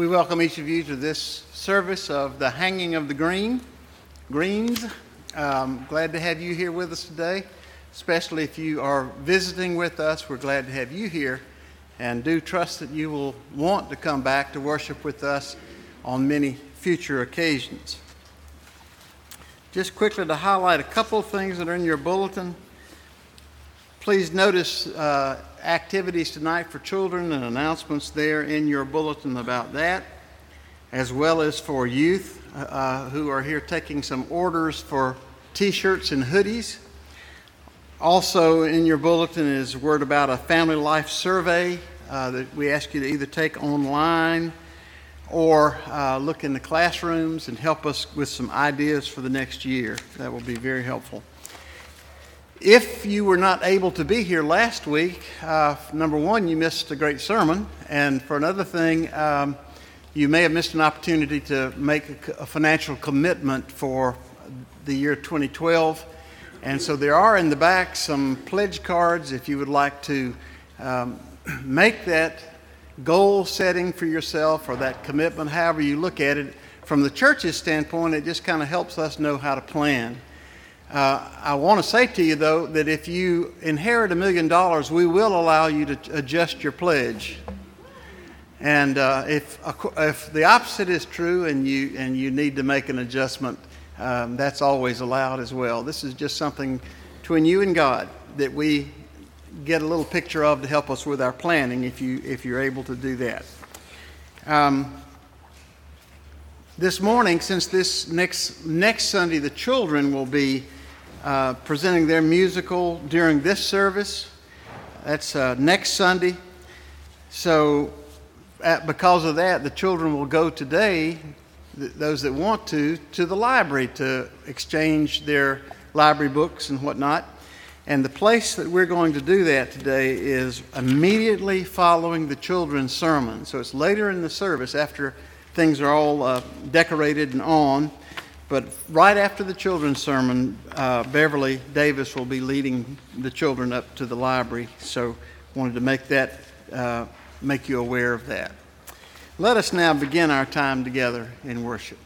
We welcome each of you to this service of the hanging of the green, greens. Um, glad to have you here with us today, especially if you are visiting with us. We're glad to have you here and do trust that you will want to come back to worship with us on many future occasions. Just quickly to highlight a couple of things that are in your bulletin. Please notice uh, activities tonight for children and announcements there in your bulletin about that, as well as for youth uh, who are here taking some orders for t shirts and hoodies. Also, in your bulletin is word about a family life survey uh, that we ask you to either take online or uh, look in the classrooms and help us with some ideas for the next year. That will be very helpful. If you were not able to be here last week, uh, number one, you missed a great sermon. And for another thing, um, you may have missed an opportunity to make a, a, financial commitment for the year 2012. And so there are in the back some pledge cards if you would like to um, make that goal setting for yourself or that commitment, however you look at it. From the church's standpoint, it just kind of helps us know how to plan. Uh, I want to say to you, though, that if you inherit a million dollars, we will allow you to adjust your pledge. And uh, if, if the opposite is true and you, and you need to make an adjustment, um, that's always allowed as well. This is just something between you and God that we get a little picture of to help us with our planning if, you, if you're able to do that. Um, this morning, since this next, next Sunday, the children will be uh, presenting their musical during this service. That's uh, next Sunday. So, at, because of that, the children will go today, th- those that want to, to the library to exchange their library books and whatnot. And the place that we're going to do that today is immediately following the children's sermon. So it's later in the service after things are all uh, decorated and on. But right after the children's sermon, uh, Beverly Davis will be leading the children up to the library. So wanted to make that uh, make you aware of that. Let us now begin our time together in worship.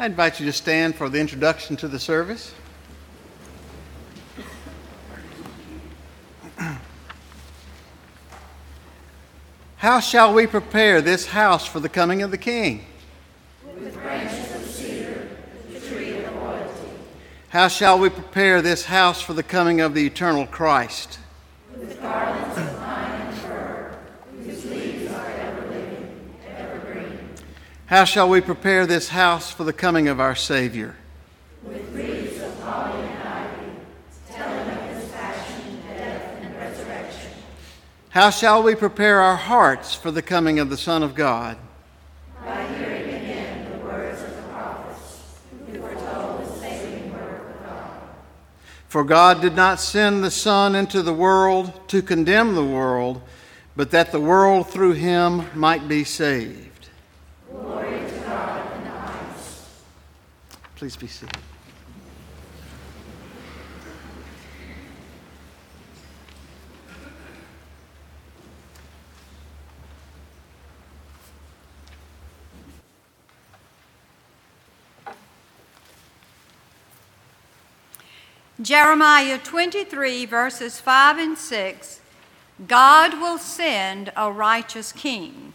I invite you to stand for the introduction to the service. How shall we prepare this house for the coming of the King? With branches of cedar, the tree of royalty. How shall we prepare this house for the coming of the eternal Christ? With garlands of pine and fir, whose leaves are ever living, evergreen. How shall we prepare this house for the coming of our Savior? With wreaths of holly and ivy, telling of his passion, death, and resurrection. How shall we prepare our hearts for the coming of the Son of God? By hearing again the words of the prophets, who foretold the saving work of God. For God did not send the Son into the world to condemn the world, but that the world through him might be saved. Glory to God in the highest. Please be seated. Jeremiah 23, verses 5 and 6 God will send a righteous king.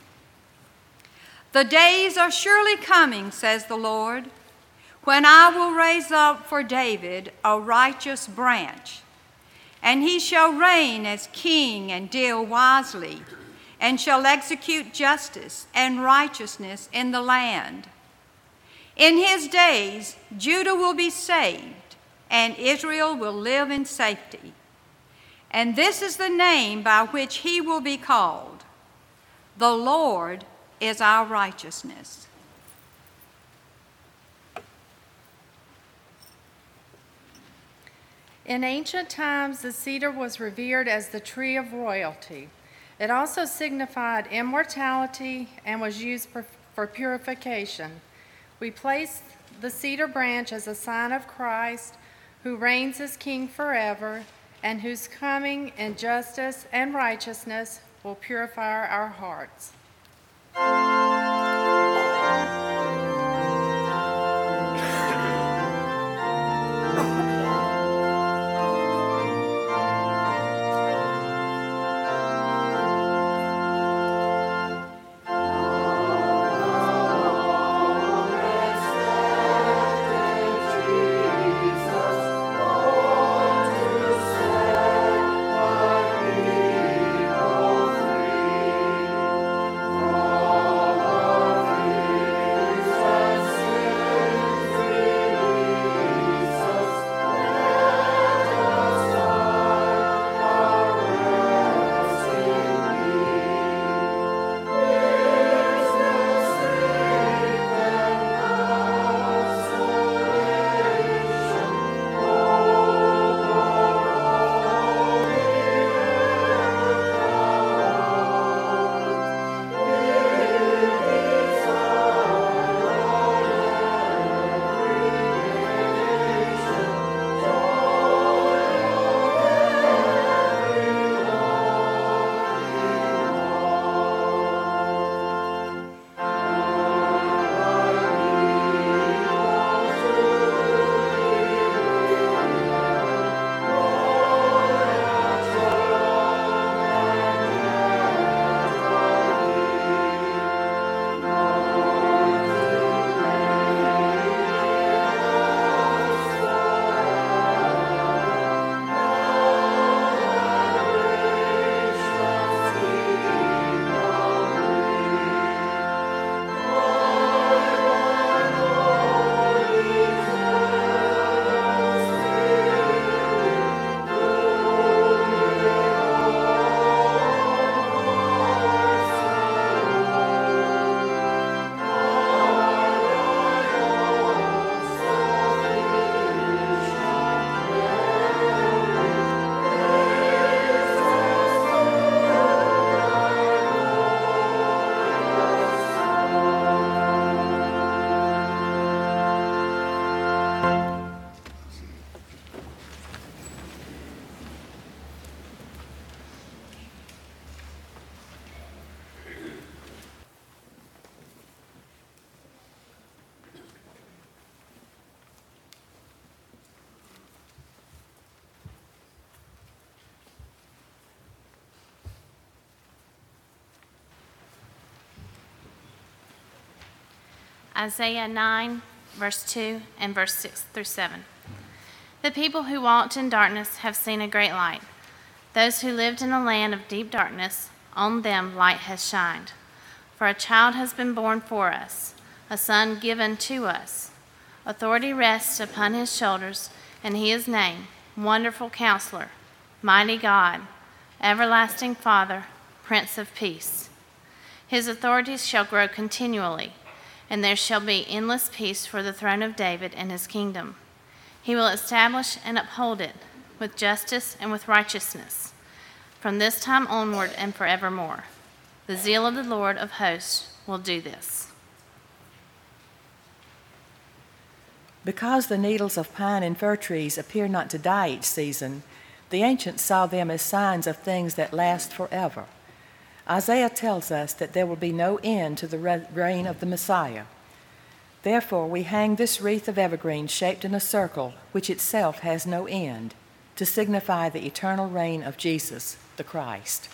The days are surely coming, says the Lord, when I will raise up for David a righteous branch, and he shall reign as king and deal wisely, and shall execute justice and righteousness in the land. In his days, Judah will be saved and Israel will live in safety. And this is the name by which he will be called The Lord is our righteousness. In ancient times, the cedar was revered as the tree of royalty. It also signified immortality and was used for, purification. We place the cedar branch as a sign of Christ who reigns as king forever, and whose coming in justice and righteousness will purify our hearts. Música Isaiah 9, verse 2, and verse 6 through 7. The people who walked in darkness have seen a great light. Those who lived in a land of deep darkness, on them light has shined. For a child has been born for us, a son given to us. Authority rests upon his shoulders, and he is named Wonderful Counselor, Mighty God, Everlasting Father, Prince of Peace. His authorities shall grow continually, and there shall be endless peace for the throne of David and his kingdom. He will establish and uphold it with justice and with righteousness from this time onward and forevermore. The zeal of the Lord of hosts will do this. Because the needles of pine and fir trees appear not to die each season, the ancients saw them as signs of things that last forever. Isaiah tells us that there will be no end to the reign of the Messiah. Therefore, we hang this wreath of evergreen shaped in a circle, which itself has no end, to signify the eternal reign of Jesus, the Christ.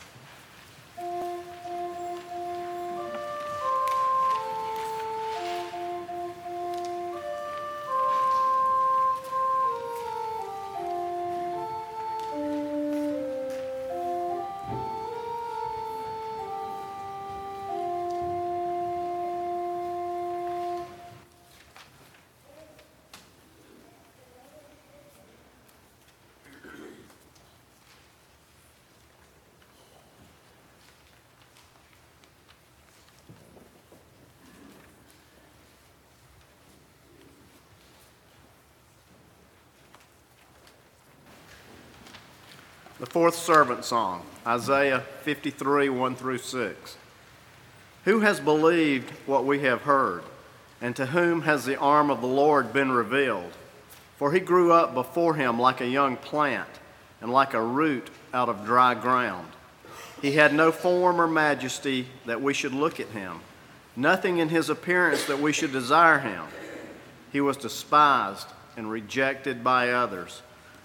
Fourth servant song, Isaiah 53, 1 through 6. Who has believed what we have heard, and to whom has the arm of the Lord been revealed? For he grew up before him like a young plant, and like a root out of dry ground. He had no form or majesty that we should look at him, nothing in his appearance that we should desire him. He was despised and rejected by others,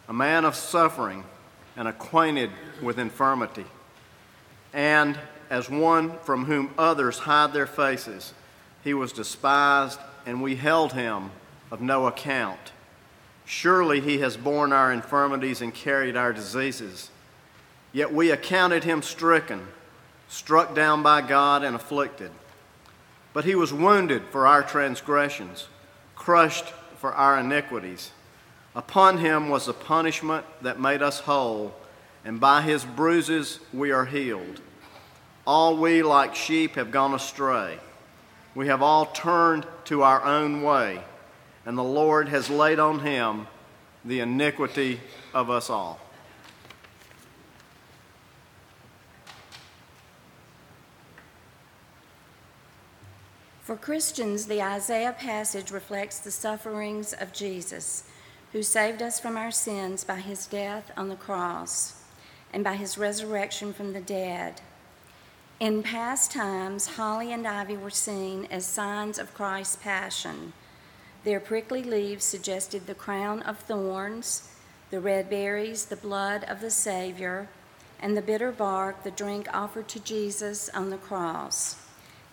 a man of suffering and acquainted with infirmity. And as one from whom others hide their faces, he was despised, and we held him of no account. Surely he has borne our infirmities and carried our diseases. Yet we accounted him stricken, struck down by God, and afflicted. But he was wounded for our transgressions, crushed for our iniquities. Upon him was the punishment that made us whole, and by his bruises we are healed. All we, like sheep, have gone astray. We have all turned to our own way, and the Lord has laid on him the iniquity of us all. For Christians, the Isaiah passage reflects the sufferings of Jesus who saved us from our sins by his death on the cross and by his resurrection from the dead. In past times, holly and ivy were seen as signs of Christ's passion. Their prickly leaves suggested the crown of thorns, the red berries, the blood of the Savior, and the bitter bark, the drink offered to Jesus on the cross.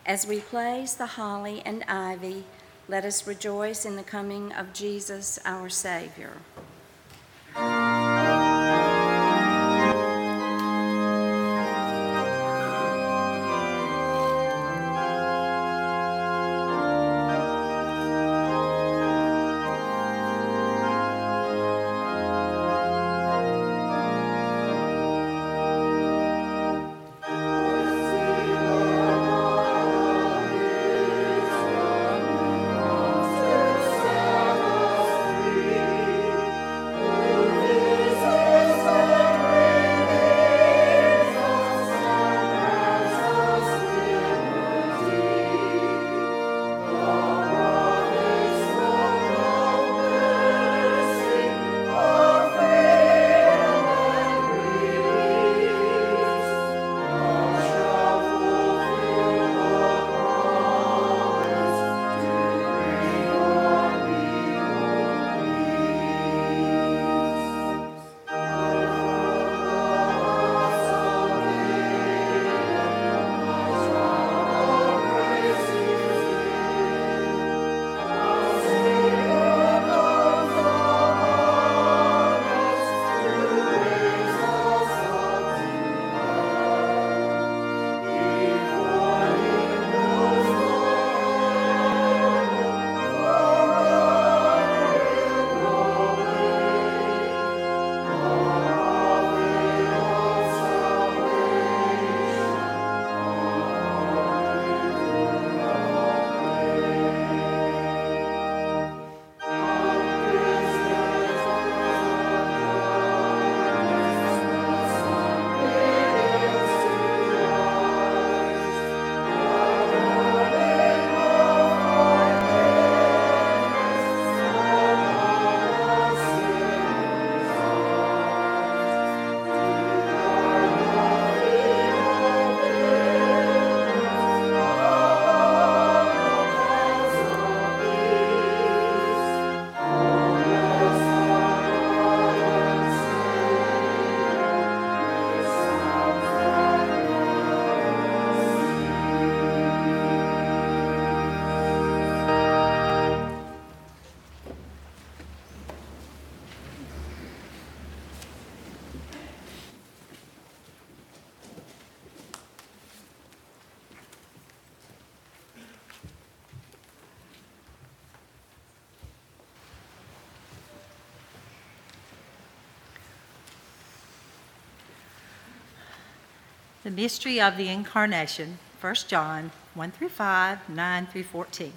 As we place the holly and ivy let us rejoice in the coming of Jesus, our Savior. The mystery of the incarnation, 1 John 1 through 5, 9 through 14.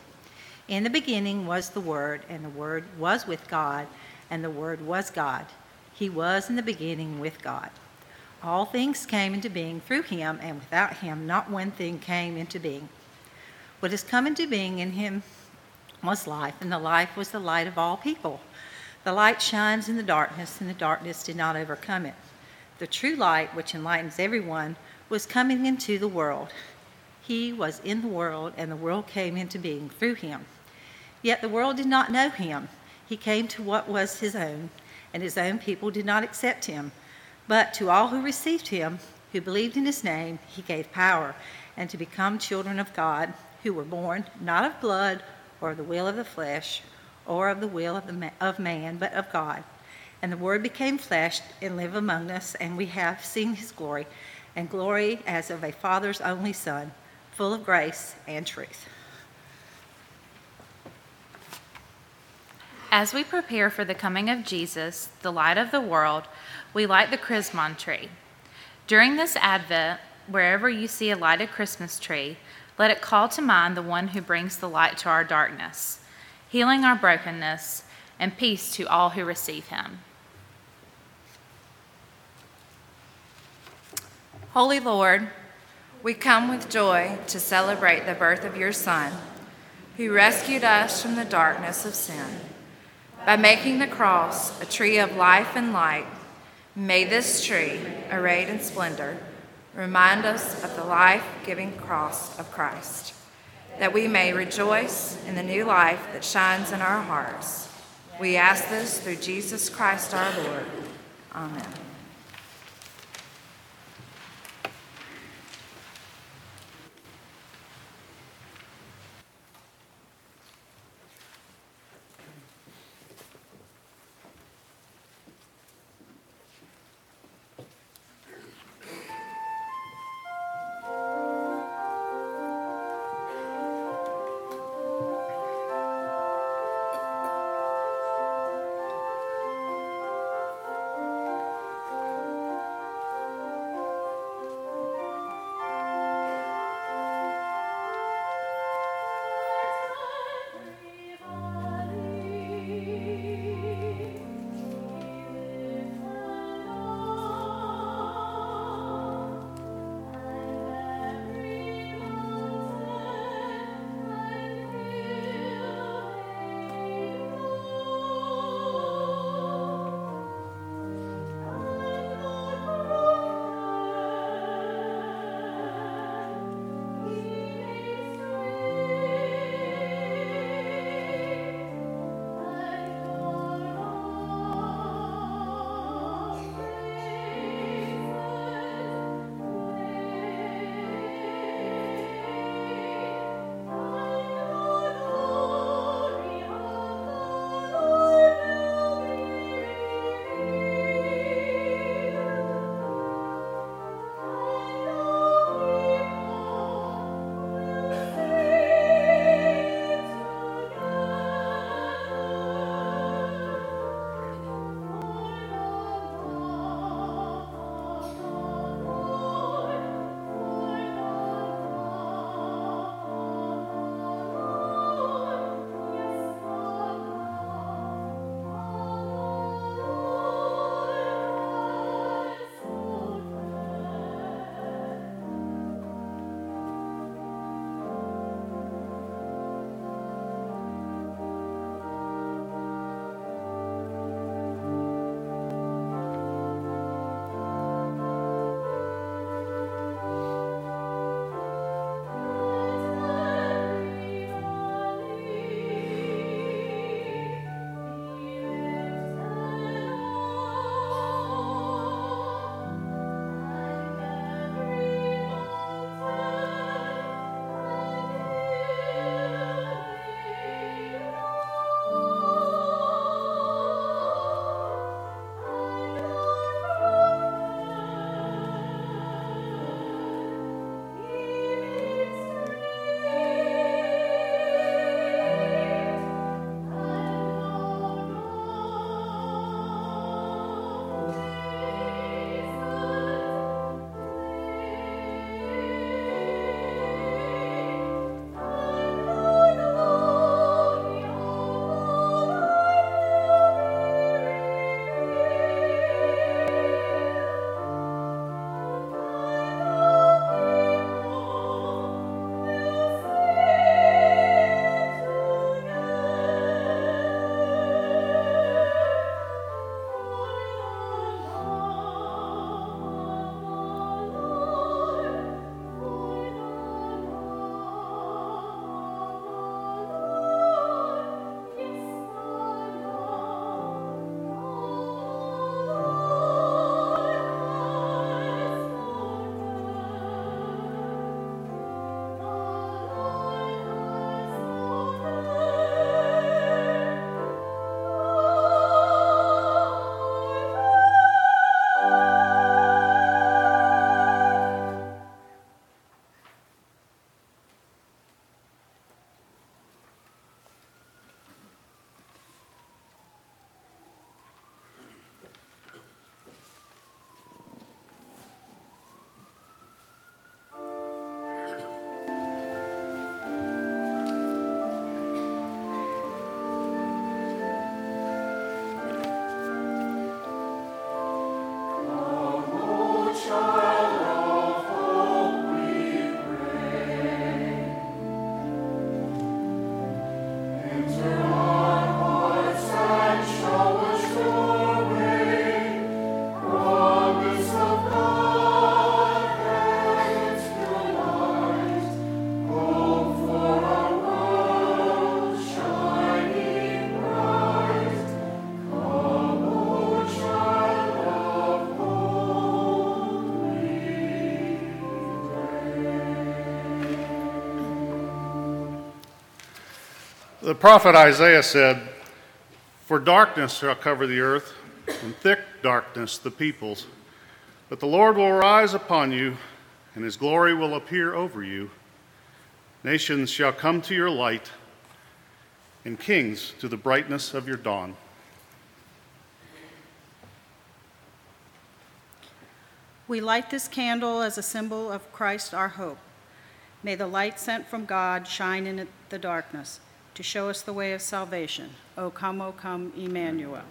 In the beginning was the Word, and the Word was with God, and the Word was God. He was in the beginning with God. All things came into being through him, and without him not one thing came into being. What has come into being in him was life, and the life was the light of all people. The light shines in the darkness, and the darkness did not overcome it. The true light, which enlightens everyone, was coming into the world. He was in the world, and the world came into being through him. Yet the world did not know him. He came to what was his own, and his own people did not accept him. But to all who received him, who believed in his name, he gave power, and to become children of God, who were born not of blood, or the will of the flesh, or of the will of, the ma- of man, but of God. And the Word became flesh and lived among us, and we have seen his glory, and glory as of a Father's only Son, full of grace and truth. As we prepare for the coming of Jesus, the light of the world, we light the Chrismon tree. During this Advent, wherever you see a lighted Christmas tree, let it call to mind the one who brings the light to our darkness, healing our brokenness, and peace to all who receive him. Holy Lord, we come with joy to celebrate the birth of your Son, who rescued us from the darkness of sin. By making the cross a tree of life and light, may this tree, arrayed in splendor, remind us of the life giving cross of Christ, that we may rejoice in the new life that shines in our hearts. We ask this through Jesus Christ our Lord. Amen. The prophet Isaiah said, For darkness shall cover the earth, and thick darkness the peoples. But the Lord will rise upon you, and his glory will appear over you. Nations shall come to your light, and kings to the brightness of your dawn. We light this candle as a symbol of Christ our hope. May the light sent from God shine in the darkness to show us the way of salvation. O come, O come, Emmanuel.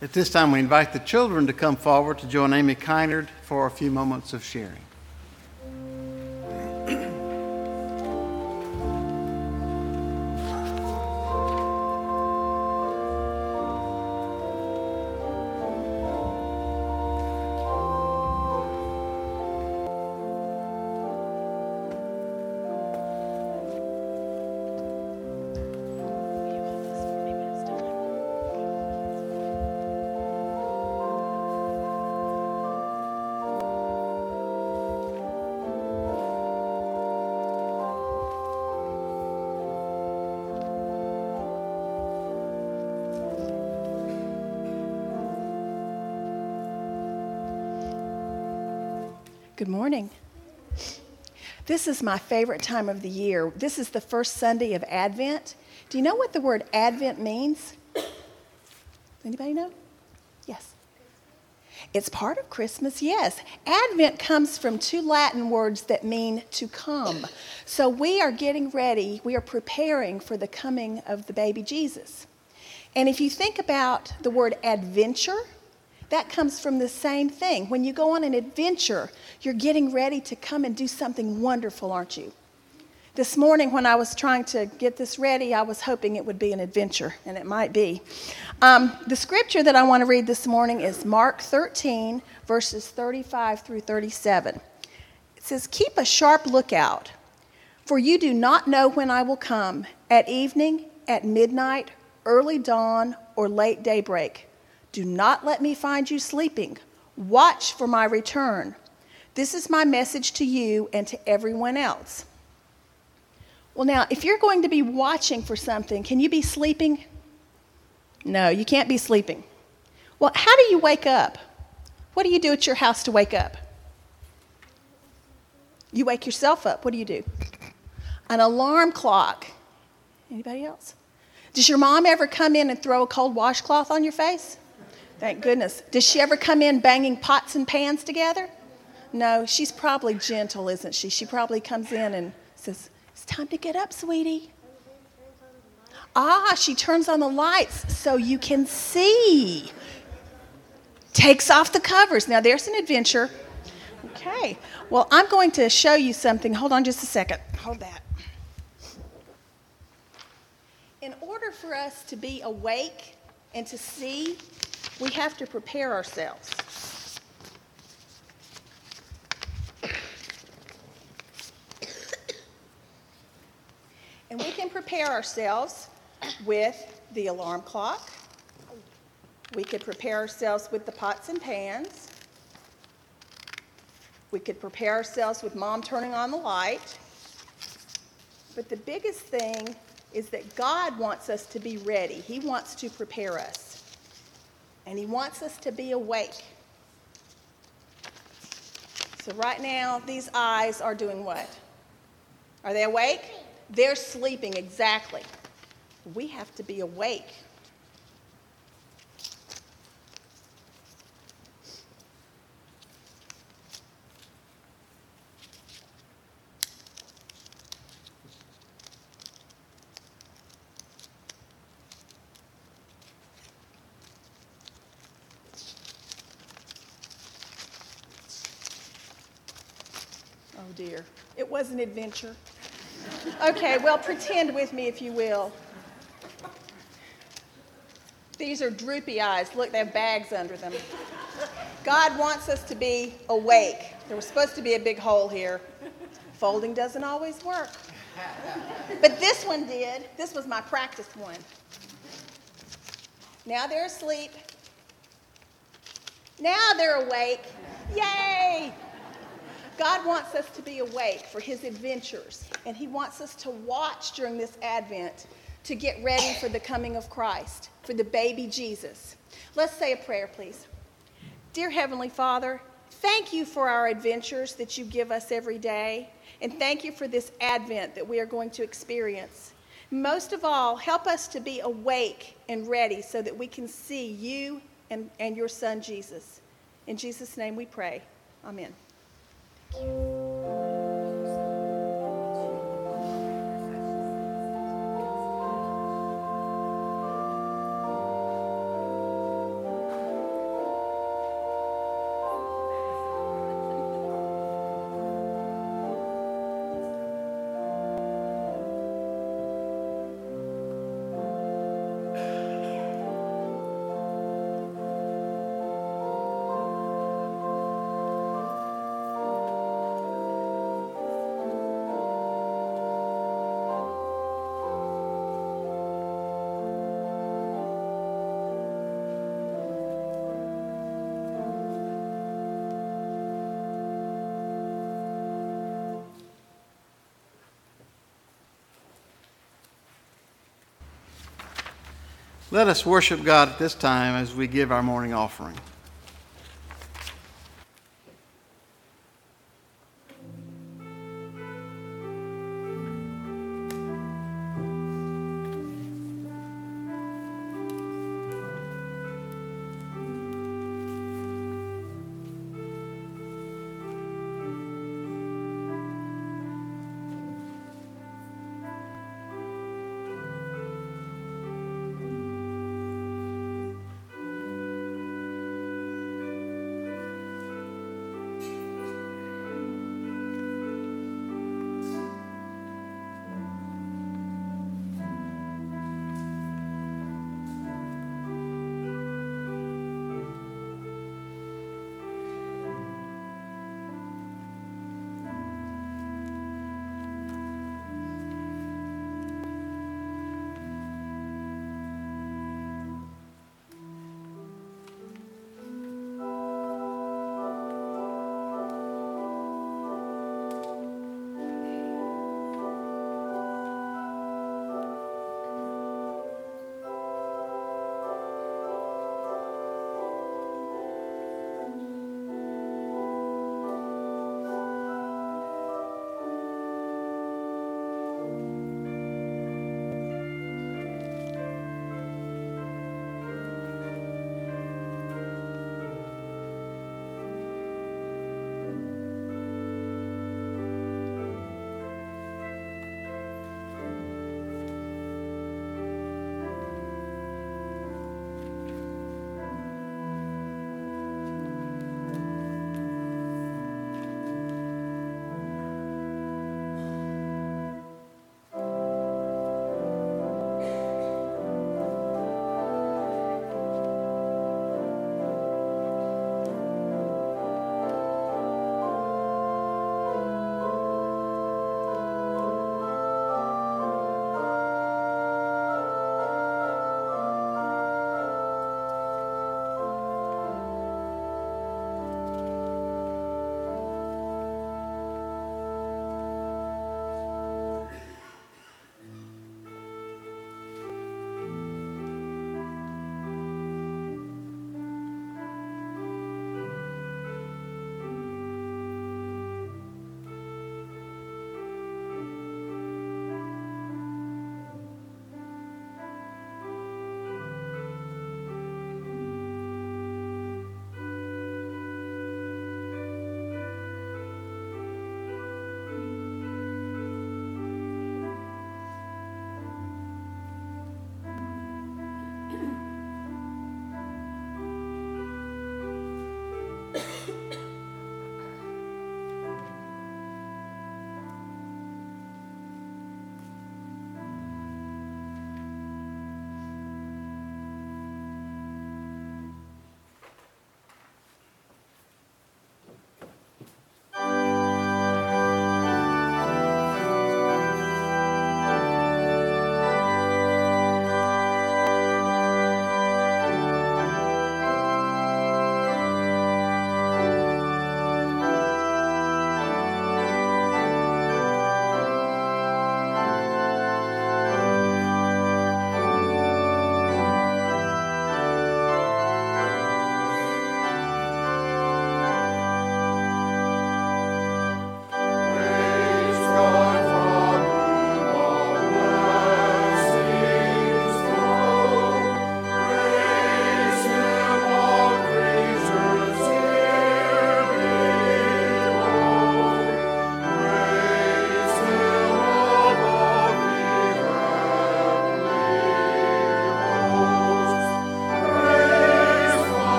At this time, we invite the children to come forward to join Amy Kynard for a few moments of sharing. Is my favorite time of the year. This is the first Sunday of Advent. Do you know what the word Advent means? Anybody know? Yes. It's part of Christmas, yes. Advent comes from two Latin words that mean to come. So we are getting ready, we are preparing for the coming of the baby Jesus. And if you think about the word adventure, that comes from the same thing. When you go on an adventure, you're getting ready to come and do something wonderful, aren't you? This morning, when I was trying to get this ready, I was hoping it would be an adventure, and it might be. Um, the scripture that I want to read this morning is Mark 13, verses 35 through 37. It says, Keep a sharp lookout, for you do not know when I will come at evening, at midnight, early dawn, or late daybreak. Do not let me find you sleeping. Watch for my return. This is my message to you and to everyone else. Well, now, if you're going to be watching for something, can you be sleeping? No, you can't be sleeping. Well, how do you wake up? What do you do at your house to wake up? You wake yourself up. What do you do? An alarm clock. Anybody else? Does your mom ever come in and throw a cold washcloth on your face? Thank goodness. Does she ever come in banging pots and pans together? No, she's probably gentle, isn't she? She probably comes in and says, It's time to get up, sweetie. Ah, she turns on the lights so you can see. Takes off the covers. Now, there's an adventure. Okay. Well, I'm going to show you something. Hold on just a second. Hold that. In order for us to be awake and to see, we have to prepare ourselves. And we can prepare ourselves with the alarm clock. We could prepare ourselves with the pots and pans. We could prepare ourselves with mom turning on the light. But the biggest thing is that God wants us to be ready. He wants to prepare us. And He wants us to be awake. So, right now, these eyes are doing what? Are they awake? They're sleeping exactly. We have to be awake. Oh dear, it was an adventure. Okay, well, pretend with me if you will. These are droopy eyes. Look, they have bags under them. God wants us to be awake. There was supposed to be a big hole here. Folding doesn't always work. But this one did. This was my practice one. Now they're asleep. Now they're awake. Yay! God wants us to be awake for his adventures, and he wants us to watch during this Advent to get ready for the coming of Christ, for the baby Jesus. Let's say a prayer, please. Dear Heavenly Father, thank you for our adventures that you give us every day, and thank you for this Advent that we are going to experience. Most of all, help us to be awake and ready so that we can see you and, and your Son, Jesus. In Jesus' name we pray. Amen. Thank you. Let us worship God at this time as we give our morning offering.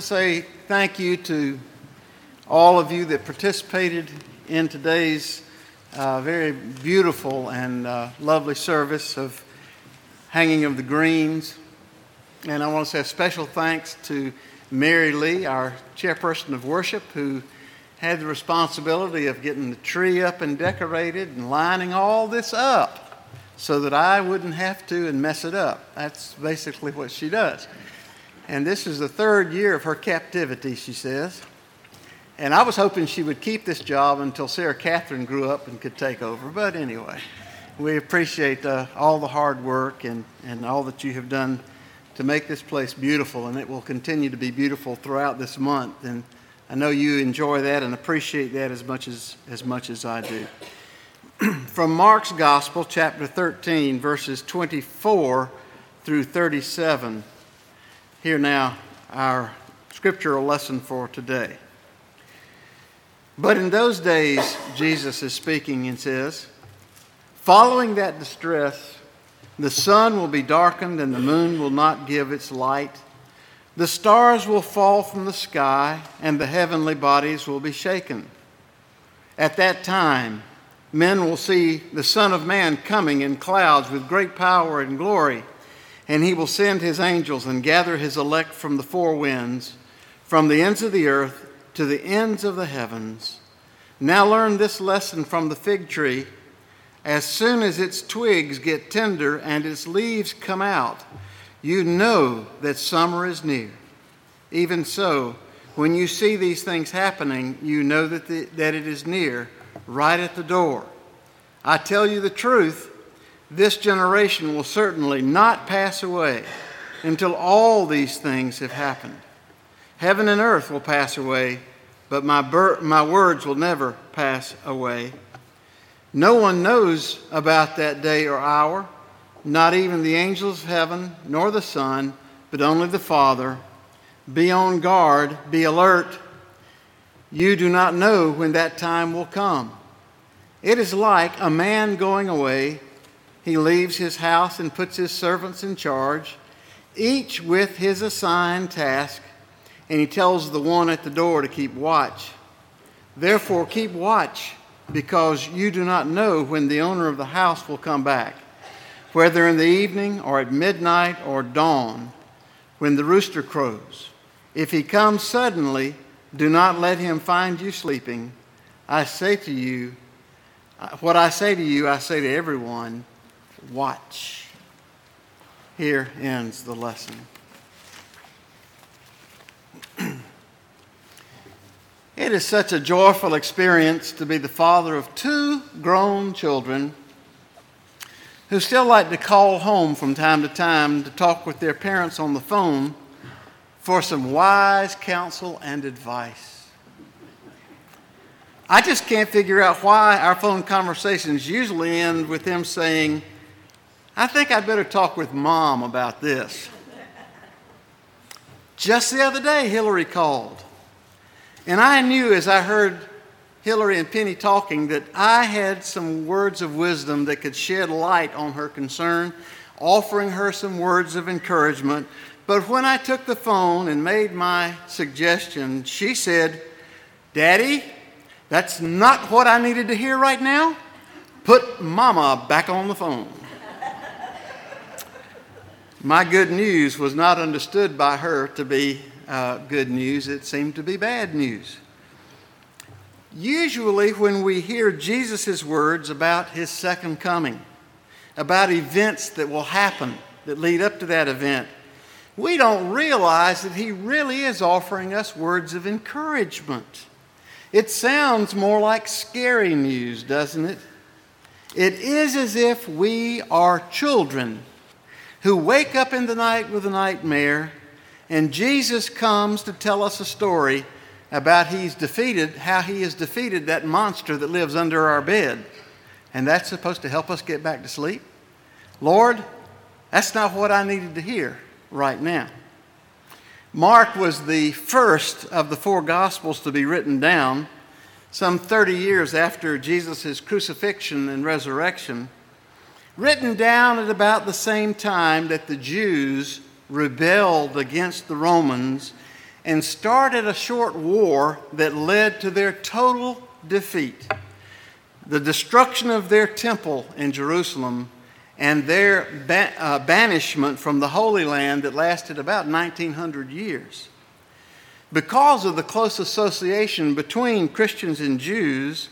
To say thank you to all of you that participated in today's uh, very beautiful and uh, lovely service of hanging of the greens. And I want to say a special thanks to Mary Lee, our chairperson of worship, who had the responsibility of getting the tree up and decorated and lining all this up so that I wouldn't have to and mess it up. That's basically what she does. And this is the third year of her captivity, she says. And I was hoping she would keep this job until Sarah Catherine grew up and could take over. But anyway, we appreciate uh, all the hard work and, and all that you have done to make this place beautiful, and it will continue to be beautiful throughout this month. And I know you enjoy that and appreciate that as much as, as, much as I do. from Mark's Gospel, chapter 13, verses 24 through 37. Here now, our scriptural lesson for today. But in those days, Jesus is speaking and says, Following that distress, the sun will be darkened and the moon will not give its light. The stars will fall from the sky and the heavenly bodies will be shaken. At that time, men will see the Son of Man coming in clouds with great power and glory, and he will send his angels and gather his elect from the four winds, from the ends of the earth to the ends of the heavens. Now learn this lesson from the fig tree. As soon as its twigs get tender and its leaves come out, you know that summer is near. Even so, when you see these things happening, you know that, the, that it is near right at the door. I tell you the truth, this generation will certainly not pass away until all these things have happened. Heaven and earth will pass away, but my, ber- my words will never pass away. No one knows about that day or hour, not even the angels of heaven, nor the Son, but only the Father. Be on guard, be alert. You do not know when that time will come. It is like a man going away. He leaves his house and puts his servants in charge, each with his assigned task, and he tells the one at the door to keep watch. Therefore, keep watch, because you do not know when the owner of the house will come back, whether in the evening or at midnight or dawn, when the rooster crows. If he comes suddenly, do not let him find you sleeping. I say to you, what I say to you, I say to everyone watch. Here ends the lesson. it is such a joyful experience to be the father of two grown children who still like to call home from time to time to talk with their parents on the phone for some wise counsel and advice. I just can't figure out why our phone conversations usually end with them saying, I think I'd better talk with mom about this. Just the other day, Hillary called. And I knew as I heard Hillary and Penny talking that I had some words of wisdom that could shed light on her concern, offering her some words of encouragement. But when I took the phone and made my suggestion, she said, Daddy, that's not what I needed to hear right now. Put mama back on the phone. My good news was not understood by her to be uh, good news, it seemed to be bad news. Usually, when we hear Jesus' words about his second coming, about events that will happen that lead up to that event, we don't realize that he really is offering us words of encouragement. It sounds more like scary news, doesn't it? It is as if we are children who wake up in the night with a nightmare, and Jesus comes to tell us a story about he's defeated, how he has defeated that monster that lives under our bed. And that's supposed to help us get back to sleep? Lord, that's not what I needed to hear right now. Mark was the first of the four Gospels to be written down some 30 years after Jesus' crucifixion and resurrection. Written down at about the same time that the Jews rebelled against the Romans and started a short war that led to their total defeat. The destruction of their temple in Jerusalem and their ba- uh, banishment from the Holy Land that lasted about 1900 years. Because of the close association between Christians and Jews,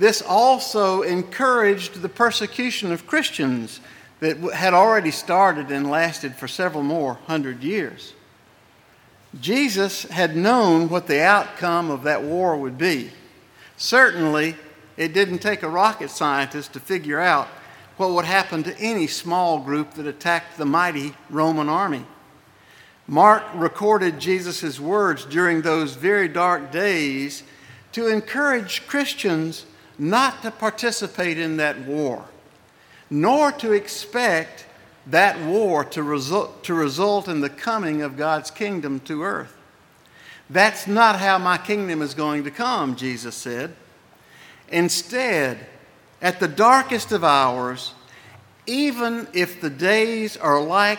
this also encouraged the persecution of Christians that had already started and lasted for several more hundred years. Jesus had known what the outcome of that war would be. Certainly, it didn't take a rocket scientist to figure out what would happen to any small group that attacked the mighty Roman army. Mark recorded Jesus' words during those very dark days to encourage Christians not to participate in that war, nor to expect that war to result, to result in the coming of God's kingdom to earth. That's not how my kingdom is going to come, Jesus said. Instead, at the darkest of hours, even if the days are like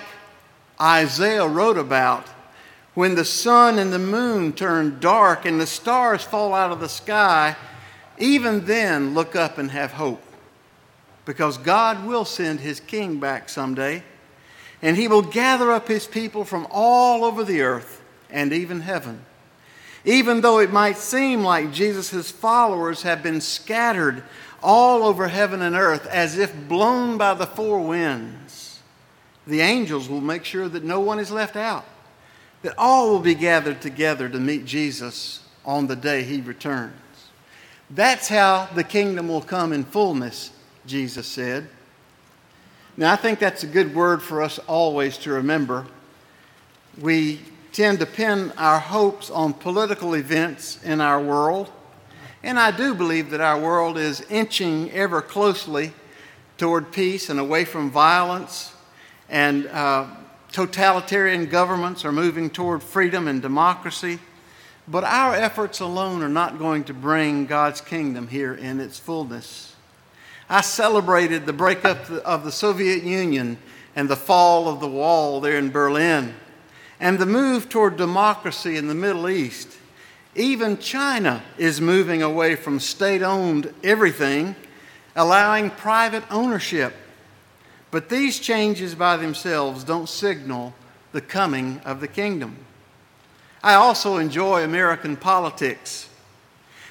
Isaiah wrote about, when the sun and the moon turn dark and the stars fall out of the sky, even then look up and have hope. Because God will send his king back someday, and he will gather up his people from all over the earth and even heaven. Even though it might seem like Jesus' followers have been scattered all over heaven and earth as if blown by the four winds. The angels will make sure that no one is left out, that all will be gathered together to meet Jesus on the day he returns. That's how the kingdom will come in fullness, Jesus said. Now, I think that's a good word for us always to remember. We tend to pin our hopes on political events in our world and I do believe that our world is inching ever closely toward peace and away from violence, and uh, totalitarian governments are moving toward freedom and democracy. But our efforts alone are not going to bring God's kingdom here in its fullness. I celebrated the breakup of the Soviet Union and the fall of the wall there in Berlin and the move toward democracy in the Middle East. Even China is moving away from state owned everything, allowing private ownership. But these changes by themselves don't signal the coming of the kingdom. I also enjoy American politics.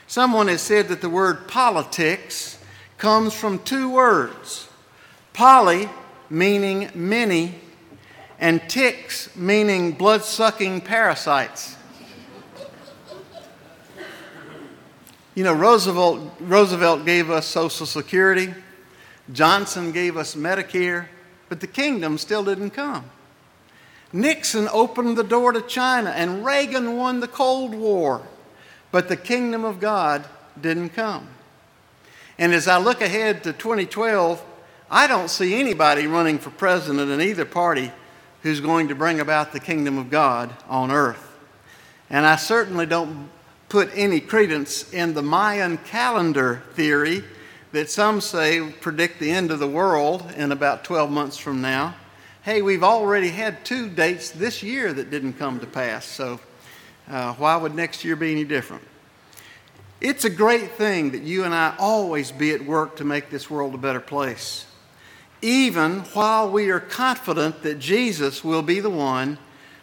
Someone has said that the word politics comes from two words poly, meaning many, and ticks, meaning blood sucking parasites. You know, Roosevelt, Roosevelt gave us Social Security, Johnson gave us Medicare, but the kingdom still didn't come. Nixon opened the door to China, and Reagan won the Cold War, but the kingdom of God didn't come. And as I look ahead to 2012, I don't see anybody running for president in either party who's going to bring about the kingdom of God on earth. And I certainly don't put any credence in the Mayan calendar theory that some say predict the end of the world in about 12 months from now. Hey, we've already had two dates this year that didn't come to pass, so uh, why would next year be any different? It's a great thing that you and I always be at work to make this world a better place, even while we are confident that Jesus will be the one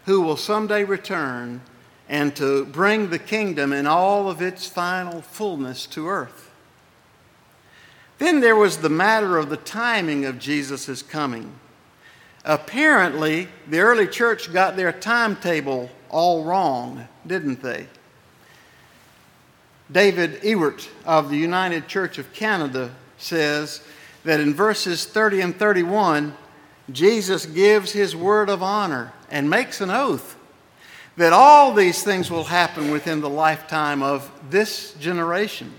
who will someday return and to bring the kingdom in all of its final fullness to earth. Then there was the matter of the timing of Jesus' coming. Apparently, the early church got their timetable all wrong, didn't they? David Ewart of the United Church of Canada says that in verses 30 and 31, Jesus gives his word of honor and makes an oath that all these things will happen within the lifetime of this generation.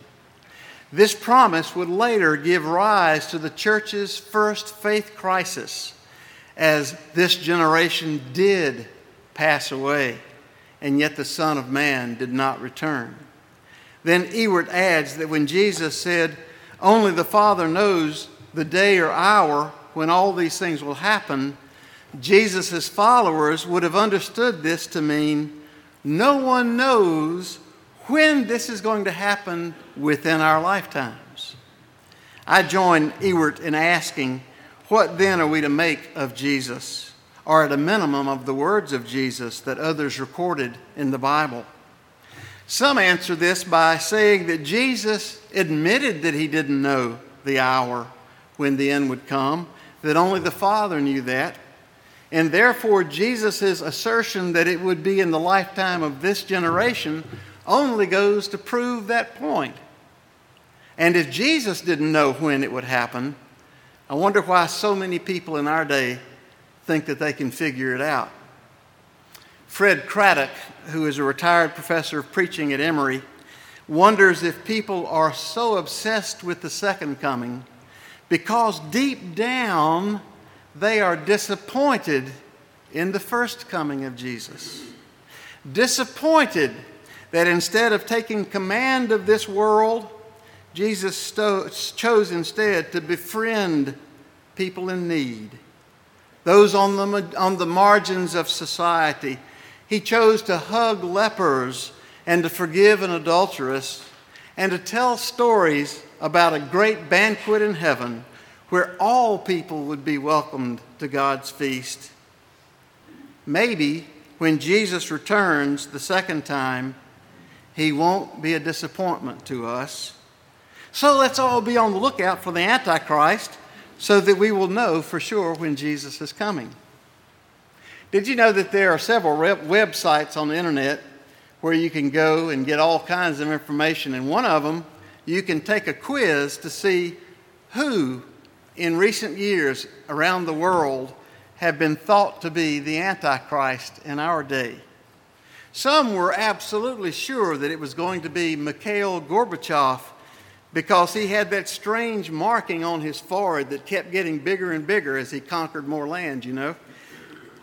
This promise would later give rise to the church's first faith crisis as this generation did pass away, and yet the Son of Man did not return. Then Ewart adds that when Jesus said, Only the Father knows the day or hour when all these things will happen, Jesus' followers would have understood this to mean no one knows when this is going to happen within our lifetimes. I join Ewart in asking, what then are we to make of Jesus, or at a minimum of the words of Jesus that others recorded in the Bible? Some answer this by saying that Jesus admitted that he didn't know the hour when the end would come, that only the Father knew that. And therefore, Jesus' assertion that it would be in the lifetime of this generation only goes to prove that point. And if Jesus didn't know when it would happen, I wonder why so many people in our day think that they can figure it out. Fred Craddock, who is a retired professor of preaching at Emory, wonders if people are so obsessed with the second coming because deep down they are disappointed in the first coming of Jesus. Disappointed that instead of taking command of this world, Jesus sto- chose instead to befriend people in need, those on the, on the margins of society. He chose to hug lepers and to forgive an adulteress and to tell stories about a great banquet in heaven where all people would be welcomed to God's feast. Maybe when Jesus returns the second time, he won't be a disappointment to us. So let's all be on the lookout for the Antichrist so that we will know for sure when Jesus is coming. Did you know that there are several websites on the internet where you can go and get all kinds of information? And one of them, you can take a quiz to see who in recent years around the world have been thought to be the Antichrist in our day. Some were absolutely sure that it was going to be Mikhail Gorbachev because he had that strange marking on his forehead that kept getting bigger and bigger as he conquered more land, you know.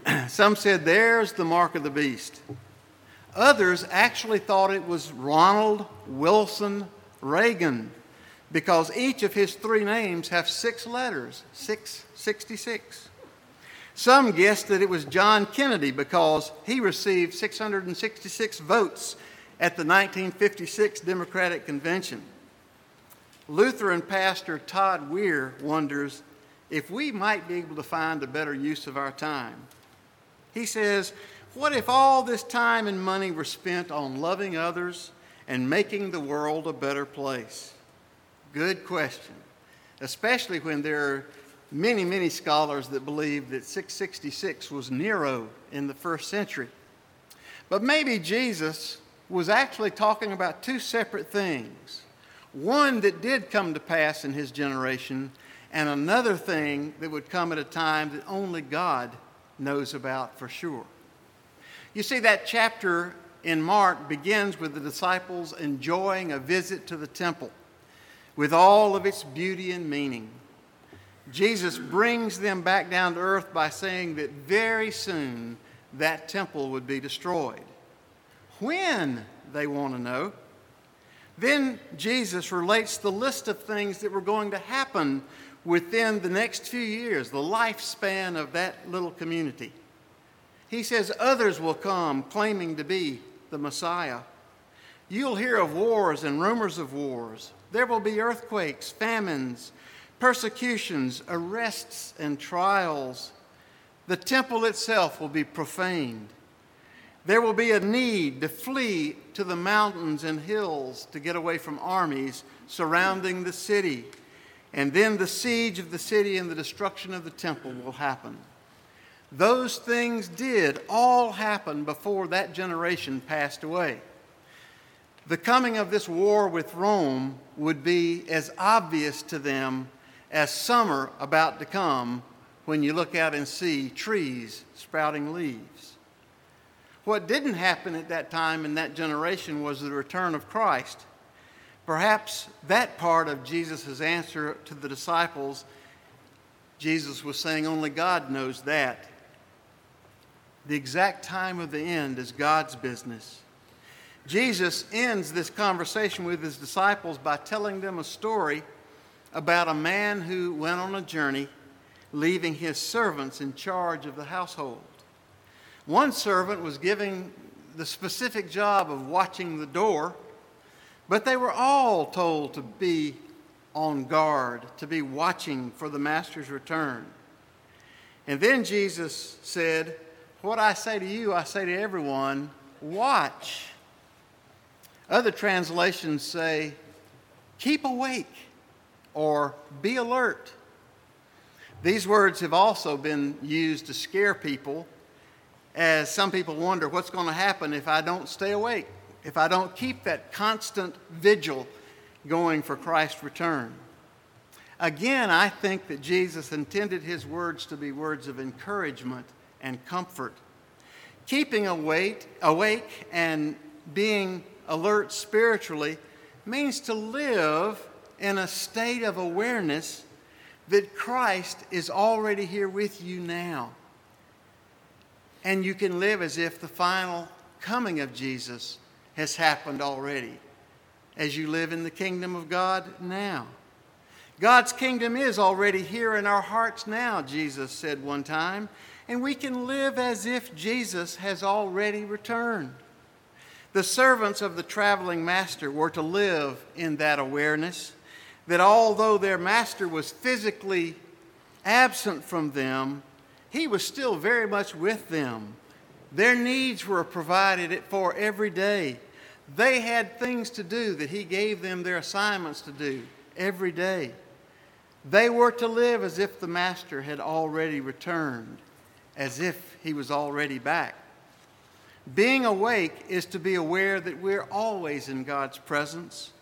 Some said, There's the mark of the beast. Others actually thought it was Ronald Wilson Reagan because each of his three names have six letters, 666. Some guessed that it was John Kennedy because he received 666 votes at the 1956 Democratic Convention. Lutheran pastor Todd Weir wonders if we might be able to find a better use of our time. He says, What if all this time and money were spent on loving others and making the world a better place? Good question, especially when there are many, many scholars that believe that 666 was Nero in the first century. But maybe Jesus was actually talking about two separate things one that did come to pass in his generation, and another thing that would come at a time that only God knows about for sure. You see, that chapter in Mark begins with the disciples enjoying a visit to the temple with all of its beauty and meaning. Jesus brings them back down to earth by saying that very soon that temple would be destroyed. When, they want to know. Then Jesus relates the list of things that were going to happen within the next few years, the lifespan of that little community. He says others will come claiming to be the Messiah. You'll hear of wars and rumors of wars. There will be earthquakes, famines, persecutions, arrests, and trials. The temple itself will be profaned. There will be a need to flee to the mountains and hills to get away from armies surrounding the city. And then the siege of the city and the destruction of the temple will happen. Those things did all happen before that generation passed away. The coming of this war with Rome would be as obvious to them as summer about to come when you look out and see trees sprouting leaves. What didn't happen at that time in that generation was the return of Christ. Perhaps that part of Jesus' answer to the disciples, Jesus was saying, Only God knows that. The exact time of the end is God's business. Jesus ends this conversation with his disciples by telling them a story about a man who went on a journey, leaving his servants in charge of the household. One servant was given the specific job of watching the door, but they were all told to be on guard, to be watching for the master's return. And then Jesus said, What I say to you, I say to everyone, watch. Other translations say, keep awake or be alert. These words have also been used to scare people, as some people wonder what's going to happen if I don't stay awake, if I don't keep that constant vigil going for Christ's return. Again, I think that Jesus intended his words to be words of encouragement and comfort. Keeping awake, awake and being alert spiritually means to live in a state of awareness that Christ is already here with you now. And you can live as if the final coming of Jesus has happened already, as you live in the kingdom of God now. God's kingdom is already here in our hearts now, Jesus said one time, and we can live as if Jesus has already returned. The servants of the traveling master were to live in that awareness that although their master was physically absent from them, he was still very much with them. Their needs were provided for every day. They had things to do that he gave them their assignments to do every day. They were to live as if the master had already returned, as if he was already back. Being awake is to be aware that we're always in God's presence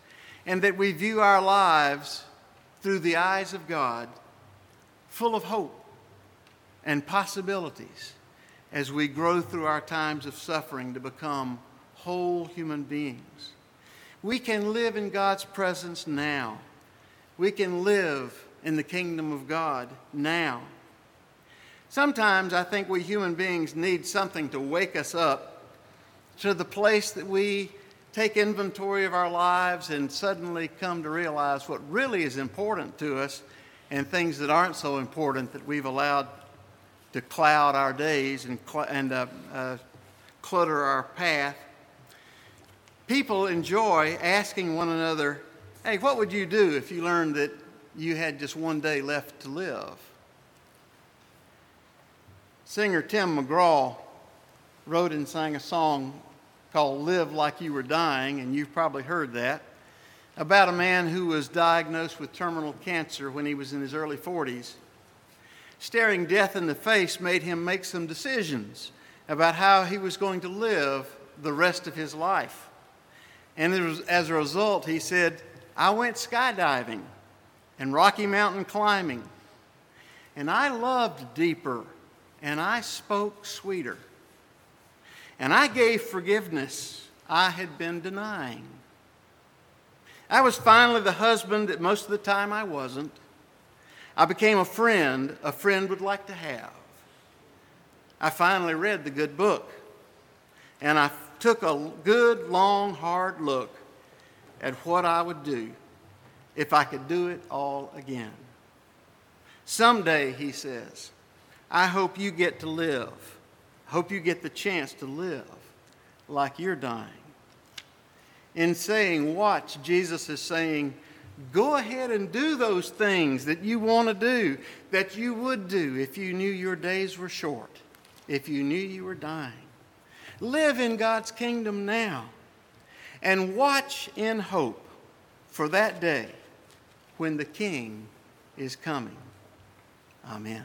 and that we view our lives through the eyes of God, full of hope and possibilities as we grow through our times of suffering to become whole human beings. We can live in God's presence now. We can live in the kingdom of God now. Sometimes I think we human beings need something to wake us up to the place that we take inventory of our lives and suddenly come to realize what really is important to us and things that aren't so important that we've allowed to cloud our days and, cl- and uh, uh, clutter our path. People enjoy asking one another, hey, what would you do if you learned that you had just one day left to live? Singer Tim McGraw wrote and sang a song called Live Like You Were Dying, and you've probably heard that, about a man who was diagnosed with terminal cancer when he was in his early 40s. Staring death in the face made him make some decisions about how he was going to live the rest of his life. And as a result, he said, I went skydiving and Rocky Mountain climbing, and I loved deeper and I spoke sweeter. And I gave forgiveness I had been denying. I was finally the husband that most of the time I wasn't. I became a friend a friend would like to have. I finally read the good book. And I took a good, long, hard look at what I would do if I could do it all again. Someday, he says, I hope you get to live Hope you get the chance to live like you're dying. In saying, watch, Jesus is saying, go ahead and do those things that you want to do, that you would do if you knew your days were short, if you knew you were dying. Live in God's kingdom now and watch in hope for that day when the King is coming. Amen.